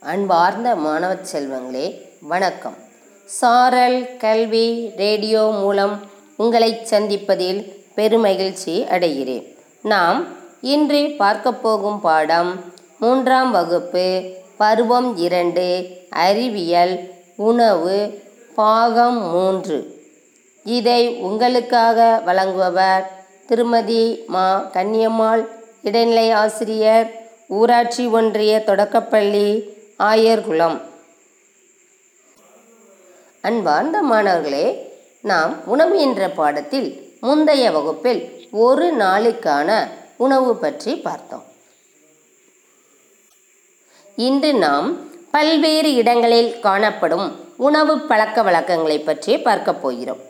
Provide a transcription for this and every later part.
அன்பார்ந்த மாணவ செல்வங்களே வணக்கம். சாரல் கல்வி ரேடியோ மூலம் உங்களை சந்திப்பதில் பெருமகிழ்ச்சி அடைகிறேன். நாம் இன்று பார்க்க போகும் பாடம் மூன்றாம் வகுப்பு பருவம் இரண்டு அறிவியல் உணவு பாகம் மூன்று. இதை உங்களுக்காக வழங்குபவர் திருமதி மா. கன்னியம்மாள் இடைநிலை ஆசிரியர் ஊராட்சி ஒன்றிய தொடக்கப்பள்ளி ஆயர்குளம் அன்பார்ந்த மாணவர்களே நாம் உணவு என்ற பாடத்தில் முந்தைய வகுப்பில் ஒரு நாளுக்கான உணவு பற்றி பார்த்தோம். இன்று நாம் பல்வேறு இடங்களில் காணப்படும் உணவு பழக்க வழக்கங்களை பற்றி பார்க்க போகிறோம்.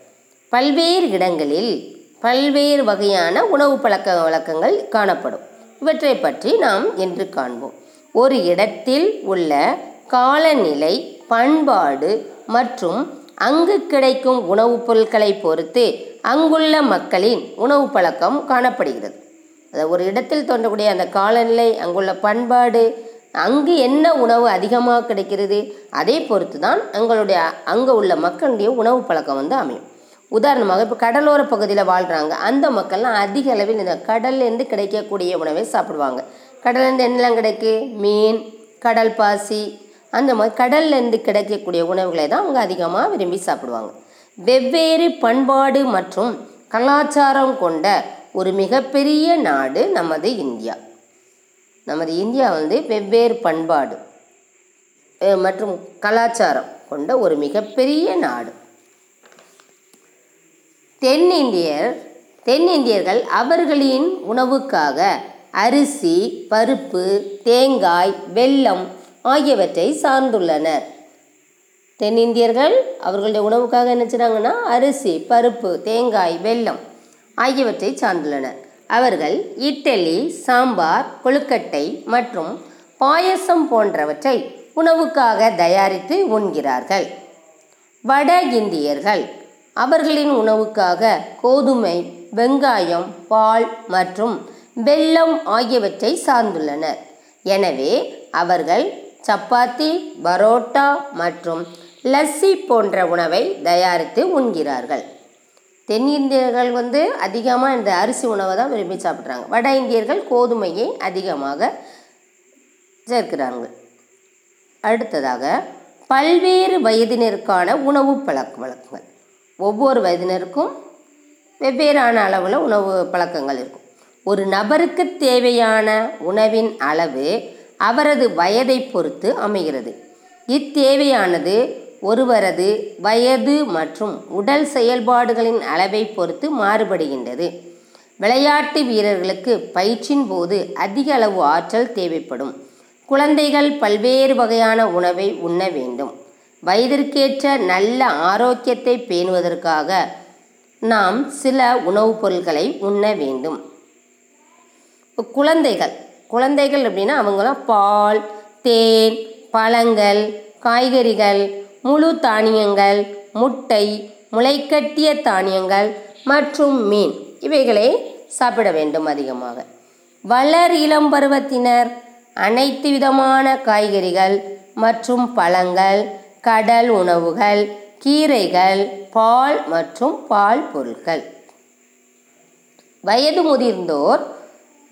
பல்வேறு இடங்களில் பல்வேறு வகையான உணவு பழக்க வழக்கங்கள் காணப்படும். இவற்றை பற்றி நாம் இன்று காண்போம். ஒரு இடத்தில் உள்ள காலநிலை பண்பாடு மற்றும் அங்கு கிடைக்கும் உணவுப் பொருட்களை பொறுத்து அங்குள்ள மக்களின் உணவு பழக்கம் காணப்படுகிறது. அதாவது ஒரு இடத்தில் தோன்றக்கூடிய அந்த காலநிலை அங்குள்ள பண்பாடு அங்கு என்ன உணவு அதிகமாக கிடைக்கிறது அதை பொறுத்து தான் அங்களுடைய அங்கே உள்ள மக்களுடைய உணவு பழக்கம் வந்து அமையும். உதாரணமாக இப்போ கடலோர பகுதியில் வாழ்கிறாங்க அந்த மக்கள்லாம் அதிக அளவில் இந்த கடல்லேருந்து கிடைக்கக்கூடிய உணவை சாப்பிடுவாங்க. கடல்லேருந்து என்னெல்லாம் கிடைக்கு? மீன் கடல் பாசி அந்த மாதிரி கடல்லேருந்து கிடைக்கக்கூடிய உணவுகளை தான் அவங்க அதிகமாக விரும்பி சாப்பிடுவாங்க. வெவ்வேறு பண்பாடு மற்றும் கலாச்சாரம் கொண்ட ஒரு மிகப்பெரிய நாடு நமது இந்தியா. நமது இந்தியா வந்து வெவ்வேறு பண்பாடு மற்றும் கலாச்சாரம் கொண்ட ஒரு மிகப்பெரிய நாடு. தென்னிந்தியர் தென்னிந்தியர்கள் அவர்களின் உணவுக்காக அரிசி பருப்பு தேங்காய் வெல்லம் ஆகியவற்றை சார்ந்துள்ளனர். தென்னிந்தியர்கள் அவர்களுடைய உணவுக்காக என்ன செய்கிறாங்கன்னா அரிசி பருப்பு தேங்காய் வெல்லம் ஆகியவற்றை சார்ந்துள்ளனர். அவர்கள் இட்லி சாம்பார் கொழுக்கட்டை மற்றும் பாயசம் போன்றவற்றை உணவுக்காக தயாரித்து உண்கிறார்கள். வட இந்தியர்கள் அவர்களின் உணவுக்காக கோதுமை வெங்காயம் பால் மற்றும் வெல்லம் ஆகியவற்றை சார்ந்துள்ளனர். எனவே அவர்கள் சப்பாத்தி பரோட்டா மற்றும் லஸ்ஸி போன்ற உணவை தயாரித்து உண்கிறார்கள். தென்னிந்தியர்கள் வந்து அதிகமாக இந்த அரிசி உணவை தான் விரும்பி சாப்பிட்றாங்க. வட இந்தியர்கள் கோதுமையை அதிகமாக சேர்க்கிறார்கள் அடுத்ததாக பல்வேறு வயதினருக்கான உணவு பழக்க வழக்கங்கள். ஒவ்வொரு வயதினருக்கும் வெவ்வேறான அளவில் உணவு பழக்கங்கள் இருக்கும். ஒரு நபருக்கு தேவையான உணவின் அளவு அவரது வயதை பொறுத்து அமைகிறது. இத்தேவையானது ஒருவரது வயது மற்றும் உடல் செயல்பாடுகளின் அளவை பொறுத்து மாறுபடுகின்றது. விளையாட்டு வீரர்களுக்கு பயிற்சியின் போது அதிக அளவு ஆற்றல் தேவைப்படும். குழந்தைகள் பல்வேறு வகையான உணவை உண்ண வேண்டும். வயதிற்கேற்ற நல்ல ஆரோக்கியத்தை பேணுவதற்காக நாம் சில உணவுப் பொருட்களை உண்ண வேண்டும். இப்போ குழந்தைகள். குழந்தைகள் அப்படின்னா அவங்களாம் பால் தேன் பழங்கள் காய்கறிகள் முழு தானியங்கள் முட்டை முளைக்கட்டிய தானியங்கள் மற்றும் மீன். இவைகளை சாப்பிட வேண்டும் அதிகமாக. வளர் இளம் பருவத்தினர் அனைத்து விதமான காய்கறிகள் மற்றும் பழங்கள் கடல் உணவுகள் கீரைகள் பால் மற்றும் பால் பொருட்கள். வயது முதிர்ந்தோர்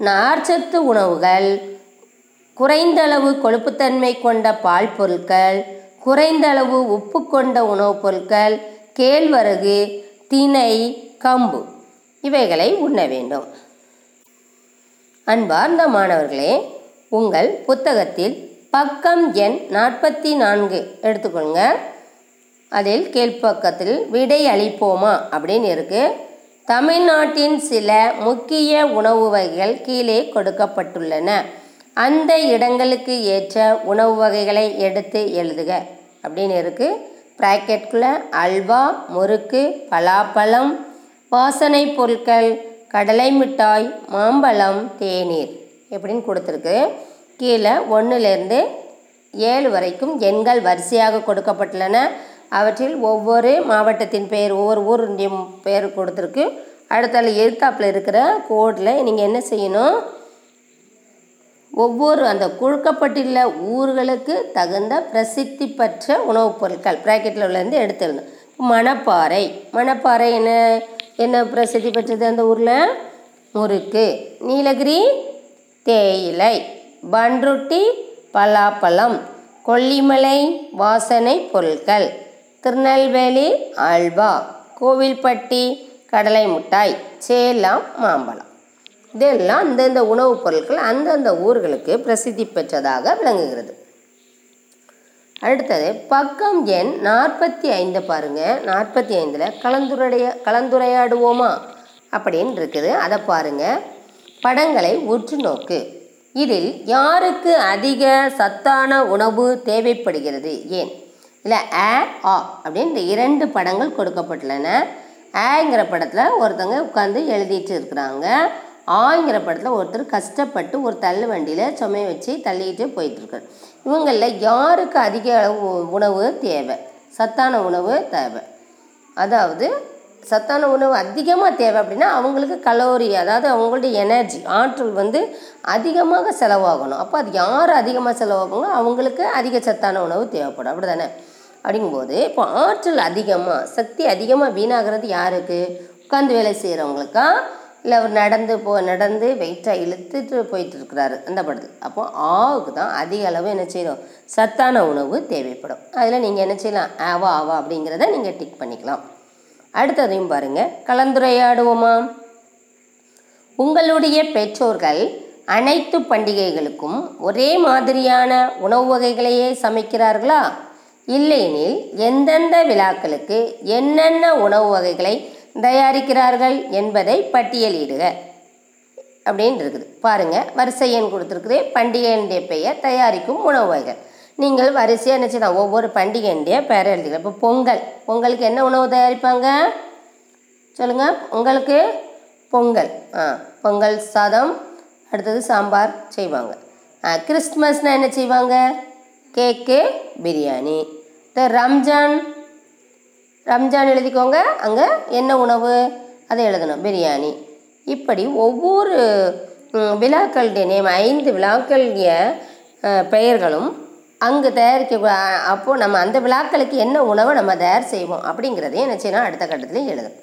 நார்ச்சத்து உணவுகள் குறைந்தளவு கொழுப்புத்தன்மை கொண்ட பால் பொருட்கள் குறைந்தளவு உப்பு கொண்ட உணவுப் பொருட்கள் கேழ்வரகு தினை கம்பு. இவைகளை உண்ண வேண்டும். அன்பார்ந்த மாணவர்களே உங்கள் புத்தகத்தில் பக்கம் எண் நாற்பத்தி நான்கு எடுத்துக்கொள்ளுங்க. அதில் கீழ்ப்பக்கத்தில் விடை அளிப்போமா அப்படின்னு இருக்கு. தமிழ்நாட்டின் சில முக்கிய உணவு வகைகள் கீழே கொடுக்கப்பட்டுள்ளன. அந்த இடங்களுக்கு ஏற்ற உணவு வகைகளை எடுத்து எழுதுக. அப்படின்னு இருக்கு. ப்ராக்கெட்குள்ளே அல்வா முறுக்கு பலாப்பழம் வாசனை பொருட்கள் கடலை மிட்டாய் மாம்பழம் தேநீர் எப்படின்னு கொடுத்துருக்கு. கீழே ஒன்றுலேருந்து ஏழு வரைக்கும் எண்கள் வரிசையாக கொடுக்கப்பட்டுள்ளன. அவற்றில் ஒவ்வொரு மாவட்டத்தின் பெயர் ஒவ்வொரு ஊருடைய பெயர் கொடுத்துருக்கு. அடுத்தால எழுத்தாப்பில் இருக்கிற கோடில் நீங்கள் என்ன செய்யணும்? ஒவ்வொரு அந்த குழுக்கப்பட்டுள்ள ஊர்களுக்கு தகுந்த பிரசித்தி பெற்ற உணவுப் பொருட்கள் ப்ராக்கெட்டில் உள்ளேருந்து எடுத்துருந்தோம் மணப்பாறை. மணப்பாறை என்ன என்ன பிரசித்தி பெற்றது அந்த ஊரில்? முறுக்கு நீலகிரி தேயிலை பன்ருட்டி பலாப்பழம் கொல்லிமலை வாசனை பொருட்கள். திருநெல்வேலி அல்வா கோவில்பட்டி கடலை மிட்டாய் சேலம் மாம்பழம். இதெல்லாம் அந்தந்த உணவுப் பொருட்கள் அந்தந்த ஊர்களுக்கு பிரசித்தி பெற்றதாக விளங்குகிறது. அடுத்தது பக்கம் எண் நாற்பத்தி ஐந்து பாருங்கள் நாற்பத்தி ஐந்தில் கலந்துரைய கலந்துரையாடுவோமா? அப்படின்னு இருக்குது. அதை பாருங்கள் படங்களை உற்று நோக்கு. இதில் யாருக்கு அதிக சத்தான உணவு தேவைப்படுகிறது? ஏன்? இல்லை ஆ ஆ அப்படின்னு இந்த இரண்டு படங்கள் கொடுக்கப்பட்டுள்ளன. ஆங்கிற படத்தில் ஒருத்தங்க உட்காந்து எழுதிட்டு இருக்கிறாங்க. ஆங்கிற படத்தில் ஒருத்தர் கஷ்டப்பட்டு ஒரு தள்ளு வண்டியில் சுமைய வச்சு தள்ளிக்கிட்டே போயிட்டுருக்கார் இவங்களில் யாருக்கு அதிக அளவு உணவு தேவை? சத்தான உணவு தேவை. அதாவது சத்தான உணவு அதிகமாக தேவை அப்படின்னா அவங்களுக்கு கலோரி அதாவது அவங்களுடைய எனர்ஜி ஆற்றல் வந்து அதிகமாக செலவாகணும். அப்போ அது யார் அதிகமாக செலவாகுங்களோ அவங்களுக்கு அதிக சத்தான உணவு தேவைப்படும். அப்படி தானே அப்படிங்கும்போது இப்போ ஆற்றல் அதிகமாக சக்தி அதிகமாக வீணாகிறது யாருக்கு? உட்காந்து வேலை செய்கிறவங்களுக்கா இல்லை அவர் நடந்து போ நடந்து வெயிட்டாக இழுத்துட்டு போயிட்டு இருக்கிறாரு அந்த படத்தில். அப்போ ஆவுக்கு தான் அதிக அளவு என்ன செய்யணும்? சத்தான உணவு தேவைப்படும். அதில் நீங்கள் என்ன செய்யலாம்? ஆவா ஆவா அப்படிங்கிறத நீங்கள் டிக் பண்ணிக்கலாம். அடுத்ததையும் பாருங்கள் கலந்துரையாடுவோமா? உங்களுடைய பெற்றோர்கள் அனைத்து பண்டிகைகளுக்கும் ஒரே மாதிரியான உணவு வகைகளையே சமைக்கிறார்களா? இல்லையெனில் எந்தெந்த விழாக்களுக்கு என்னென்ன உணவு வகைகளை தயாரிக்கிறார்கள் என்பதை பட்டியலிடுக. அப்படின்னு இருக்குது. பாருங்கள் வரிசை எண் கொடுத்துருக்குது. பண்டிகையினுடைய பெயர் தயாரிக்கும் உணவு வகைகள். நீங்கள் வரிசையாக என்ன செய்யலாம் ஒவ்வொரு பண்டிகையினுடைய பெயர் எழுதிக்கலாம் இப்போ பொங்கல். பொங்கலுக்கு என்ன உணவு தயாரிப்பாங்க? சொல்லுங்கள் உங்களுக்கு பொங்கல். ஆ பொங்கல் சாதம் அடுத்தது சாம்பார் செய்வாங்க. ஆ கிறிஸ்மஸ்னால் என்ன செய்வாங்க? கேக்கு பிரியாணி. த ரம்ஜான் ரம்ஜான் எழுதிக்கோங்க. அங்கே என்ன உணவு? அதை எழுதணும். பிரியாணி. இப்படி ஒவ்வொரு விழாக்களுடைய நேம் ஐந்து விழாக்களுடைய பெயர்களும் அங்கு தயாரிக்க அப்போது நம்ம அந்த விழாக்களுக்கு என்ன உணவை நம்ம தயார் செய்வோம் அப்படிங்கிறதையும் என்ன செய்யணும்? அடுத்த கட்டத்தில் எழுதணும்.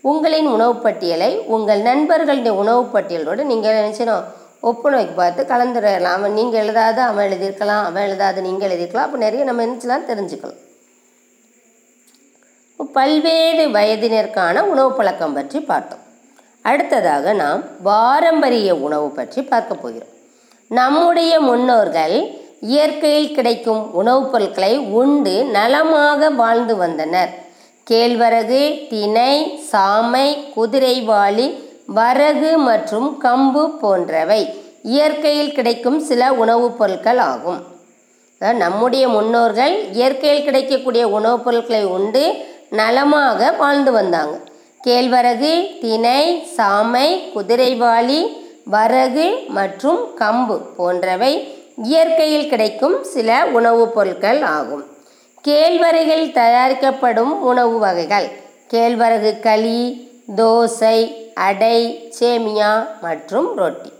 உங்களின் உணவுப் பட்டியலை உங்கள் நண்பர்களுடைய உணவுப் பட்டியலோடு நீங்கள் என்ன செய்யணும் பார்த்து கலந்துடலாம் அவன் நீங்கள் எழுதாத அவன் எழுதியிருக்கலாம் அவன் எழுதாத நீங்கள் எழுதியிருக்கலாம். அப்போ நிறைய நம்ம என்ன தெரிஞ்சுக்கலாம். பல்வேறு வயதினருக்கான உணவு பழக்கம் பற்றி பார்த்தோம். அடுத்ததாக நாம் பாரம்பரிய உணவு பற்றி பார்க்க போகிறோம். நம்முடைய முன்னோர்கள் இயற்கையில் கிடைக்கும் உணவுப் பொருட்களை உண்டு நலமாக வாழ்ந்து வந்தனர். கேழ்வரகு திணை சாமை குதிரைவாளி வரகு மற்றும் கம்பு போன்றவை இயற்கையில் கிடைக்கும் சில உணவுப் பொருட்கள் ஆகும். நம்முடைய முன்னோர்கள் இயற்கையில் கிடைக்கக்கூடிய உணவுப் பொருட்களை உண்டு நலமாக வாழ்ந்து வந்தாங்க. கேழ்வரகு திணை சாமை குதிரைவாளி வரகு மற்றும் கம்பு போன்றவை இயற்கையில் கிடைக்கும் சில உணவுப் பொருட்கள் ஆகும். கேழ்வரகில் தயாரிக்கப்படும் உணவு வகைகள் கேழ்வரகு களி தோசை அடை சேமியா மற்றும் ரொட்டி.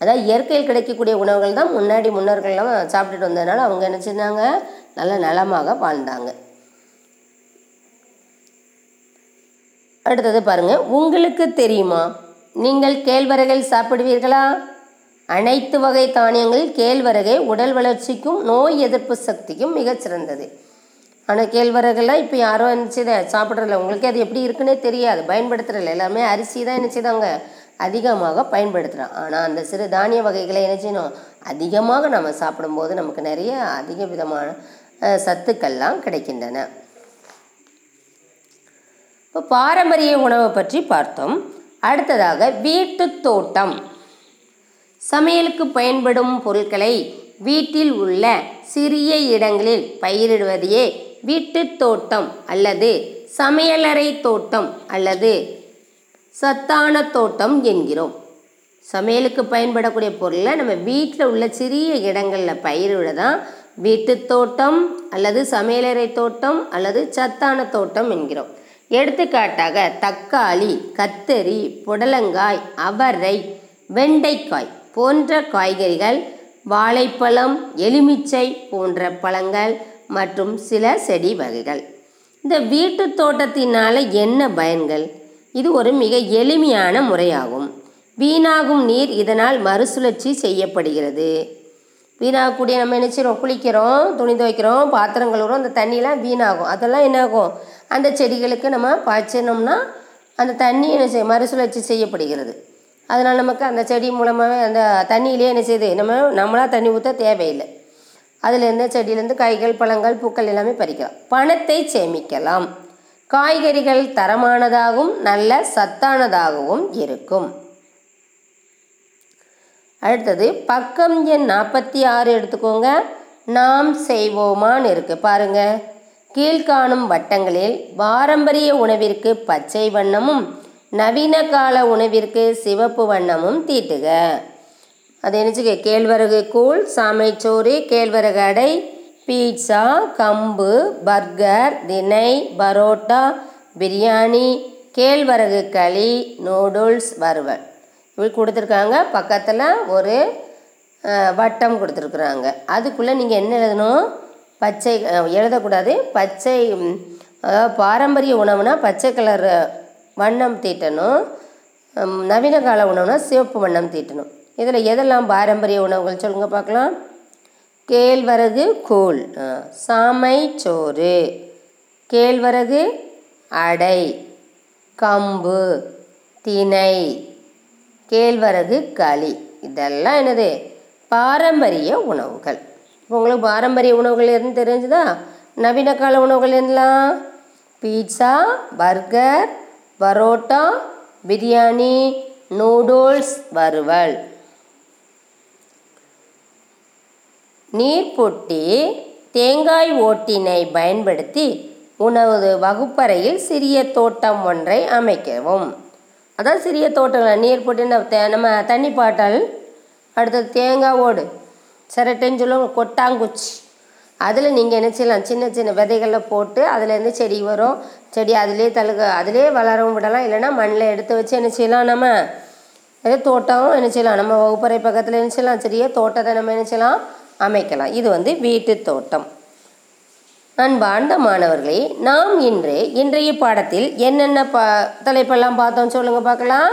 அதாவது இயற்கையில் கிடைக்கக்கூடிய உணவுகள் தான் முன்னாடி முன்னோர்கள்லாம் சாப்பிட்டுட்டு வந்ததுனால அவங்க என்ன செஞ்சாங்க? நல்ல நலமாக வாழ்ந்தாங்க. அடுத்தது பாருங்கள் உங்களுக்கு தெரியுமா? நீங்கள் கேழ்வரகில் சாப்பிடுவீர்களா? அனைத்து வகை தானியங்களில் கேழ்வரகை உடல் வளர்ச்சிக்கும் நோய் எதிர்ப்பு சக்திக்கும் மிகச்சிறந்தது. ஆனால் கேழ்வரகுலாம் இப்போ யாரும் என்ன சாப்பிட்றதில்ல. உங்களுக்கு அது எப்படி இருக்குன்னே தெரியாது. பயன்படுத்துகிறதில்ல எல்லாமே அரிசி தான் என்ன அதிகமாக பயன்படுத்துகிறோம் ஆனால் அந்த சிறு தானிய வகைகளை என்ன செய்யணும்? அதிகமாக நம்ம சாப்பிடும்போது நமக்கு நிறைய அதிக விதமான சத்துக்கள்லாம் கிடைக்கின்றன. இப்போ பாரம்பரிய உணவை பற்றி பார்த்தோம். அடுத்ததாக வீட்டுத் தோட்டம். சமையலுக்கு பயன்படும் பொருட்களை வீட்டில் உள்ள சிறிய இடங்களில் பயிரிடுவதையே வீட்டுத் தோட்டம் அல்லது சமையலறை தோட்டம் அல்லது சத்தான தோட்டம் என்கிறோம். சமையலுக்கு பயன்படக்கூடிய பொருளை நம்ம வீட்டில் உள்ள சிறிய இடங்களில் பயிரிட தான் வீட்டுத் தோட்டம் அல்லது சமையலறை தோட்டம் அல்லது சத்தான தோட்டம் என்கிறோம். எடுத்துக்காட்டாக தக்காளி கத்தரி புடலங்காய் அவரை வெண்டைக்காய் போன்ற காய்கறிகள் வாழைப்பழம் எலுமிச்சை போன்ற பழங்கள் மற்றும் சில செடி வகைகள். இந்த வீட்டு தோட்டத்தினால என்ன பயன்கள்? இது ஒரு மிக எளிமையான முறையாகும். வீணாகும் நீர் இதனால் மறுசுழற்சி செய்யப்படுகிறது. வீணாகக்கூடிய நம்ம என்ன செய்கிறோம் குளிக்கிறோம் துணி துவைக்கிறோம் பாத்திரம் கழுவுறோம் அந்த தண்ணியெலாம் வீணாகும். அதெல்லாம் என்னாகும்? அந்த செடிகளுக்கு நம்ம பாய்ச்சினோம்னா அந்த தண்ணி என்ன செய்ய மறுசுழற்சி செய்யப்படுகிறது. அதனால் நமக்கு அந்த செடி மூலமாகவே அந்த தண்ணியிலே என்ன செய்யுது நம்ம நம்மளாக தண்ணி ஊற்ற தேவையில்லை. அதுலேருந்து செடியிலேருந்து காய்கள் பழங்கள் பூக்கள் எல்லாமே பறிக்கலாம். பணத்தை சேமிக்கலாம். காய்கறிகள் தரமானதாகவும் நல்ல சத்தானதாகவும் இருக்கும். அடுத்தது பக்கம் எண் நாற்பத்தி ஆறு எடுத்துக்கோங்க. நாம் செய்வோமான்னு இருக்கு பாருங்க. கீழ்காணும் வட்டங்களில் பாரம்பரிய உணவிற்கு பச்சை வண்ணமும் நவீன கால உணவிற்கு சிவப்பு வண்ணமும் தீட்டுக. அது என்னச்சுக்க கேழ்வரகு கூழ் சாமைச்சோறு கேழ்வரகு அடை பீட்சா கம்பு பர்கர் தினை பரோட்டா பிரியாணி கேழ்வரகு களி நூடுல்ஸ் வறுவல். இப்படி கொடுத்துருக்காங்க. பக்கத்தில் ஒரு வட்டம் கொடுத்துருக்குறாங்க. அதுக்குள்ளே நீங்கள் என்ன எழுதணும்? பச்சை எழுதக்கூடாது. பச்சை அதாவது பாரம்பரிய உணவுனா பச்சை கலர் வண்ணம் தீட்டணும். நவீன கால உணவுனா சிவப்பு வண்ணம் தீட்டணும். இதில் எதெல்லாம் பாரம்பரிய உணவுகள் சொல்லுங்க பார்க்கலாம். கேழ்வரகு கூழ். சாமை சோறு. கேழ்வரகு அடை. கம்பு தினை கேழ்வரகு களி. இதெல்லாம் என்னது? பாரம்பரிய உணவுகள். இப்போ உங்களுக்கு பாரம்பரிய உணவுகள் எதுன்னு தெரிஞ்சுதா? நவீன கால உணவுகள் என்னலாம் pizza burger parotta biryani noodles வறுவல். நீர்பொட்டி தேங்காய் ஓட்டினை பயன்படுத்தி உணவு வகுப்பறையில் சிறிய தோட்டம் ஒன்றை அமைக்கவும். அதான் சிறிய தோட்டங்கள். நீர் போட்டு நம்ம தண்ணி பாட்டல் அடுத்தது தேங்காய் ஓடு சிரட்டைன்னு சொல்லுவோம் கொட்டாங்குச்சி. அதில் நீங்கள் என்ன செய்யலாம்? சின்ன சின்ன விதைகளில் போட்டு அதுலேருந்து செடி வரும். செடி அதிலே தழுக அதிலே வளரவும் விடலாம். இல்லைன்னா மண்ணில் எடுத்து வச்சு என்ன செய்யலாம் நம்ம? அதே தோட்டம் என்ன செய்யலாம்? நம்ம வகுப்பறை பக்கத்தில் என்ன செய்யலாம்? சிறிய தோட்டத்தை நம்ம என்ன செய்யலாம்? அமைக்கலாம். இது வந்து வீட்டு தோட்டம். அன்பார்ந்த மாணவர்களே நாம் இன்று இன்றைய பாடத்தில் என்னென்ன பா தலைப்பெல்லாம் பார்த்தோம் சொல்லுங்கள் பார்க்கலாம்.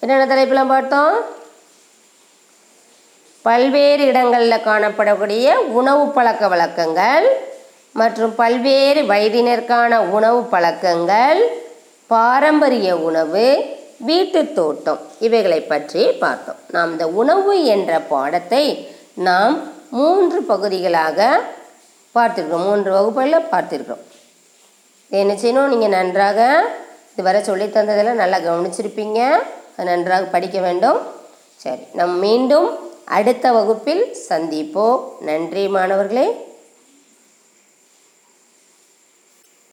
என்னென்ன தலைப்பெல்லாம் பார்த்தோம்? பல்வேறு இடங்களில் காணப்படக்கூடிய உணவு பழக்க வழக்கங்கள் மற்றும் பல்வேறு வயதினருக்கான உணவு பழக்கங்கள் பாரம்பரிய உணவு வீட்டுத் தோட்டம் இவைகளை பற்றி பார்த்தோம். நாம் இந்த உணவு என்ற பாடத்தை நாம் மூன்று பகுதிகளாக பார்த்துருக்கிறோம். மூன்று வகுப்புகளில் பார்த்துருக்கிறோம். என்ன செய்யணும்? நீங்கள் நன்றாக இதுவரை சொல்லித் தந்ததெல்லாம் நல்லா கவனிச்சிருப்பீங்க. அது நன்றாக படிக்க வேண்டும். சரி நம் மீண்டும் அடுத்த வகுப்பில் சந்திப்போம். நன்றி மாணவர்களே.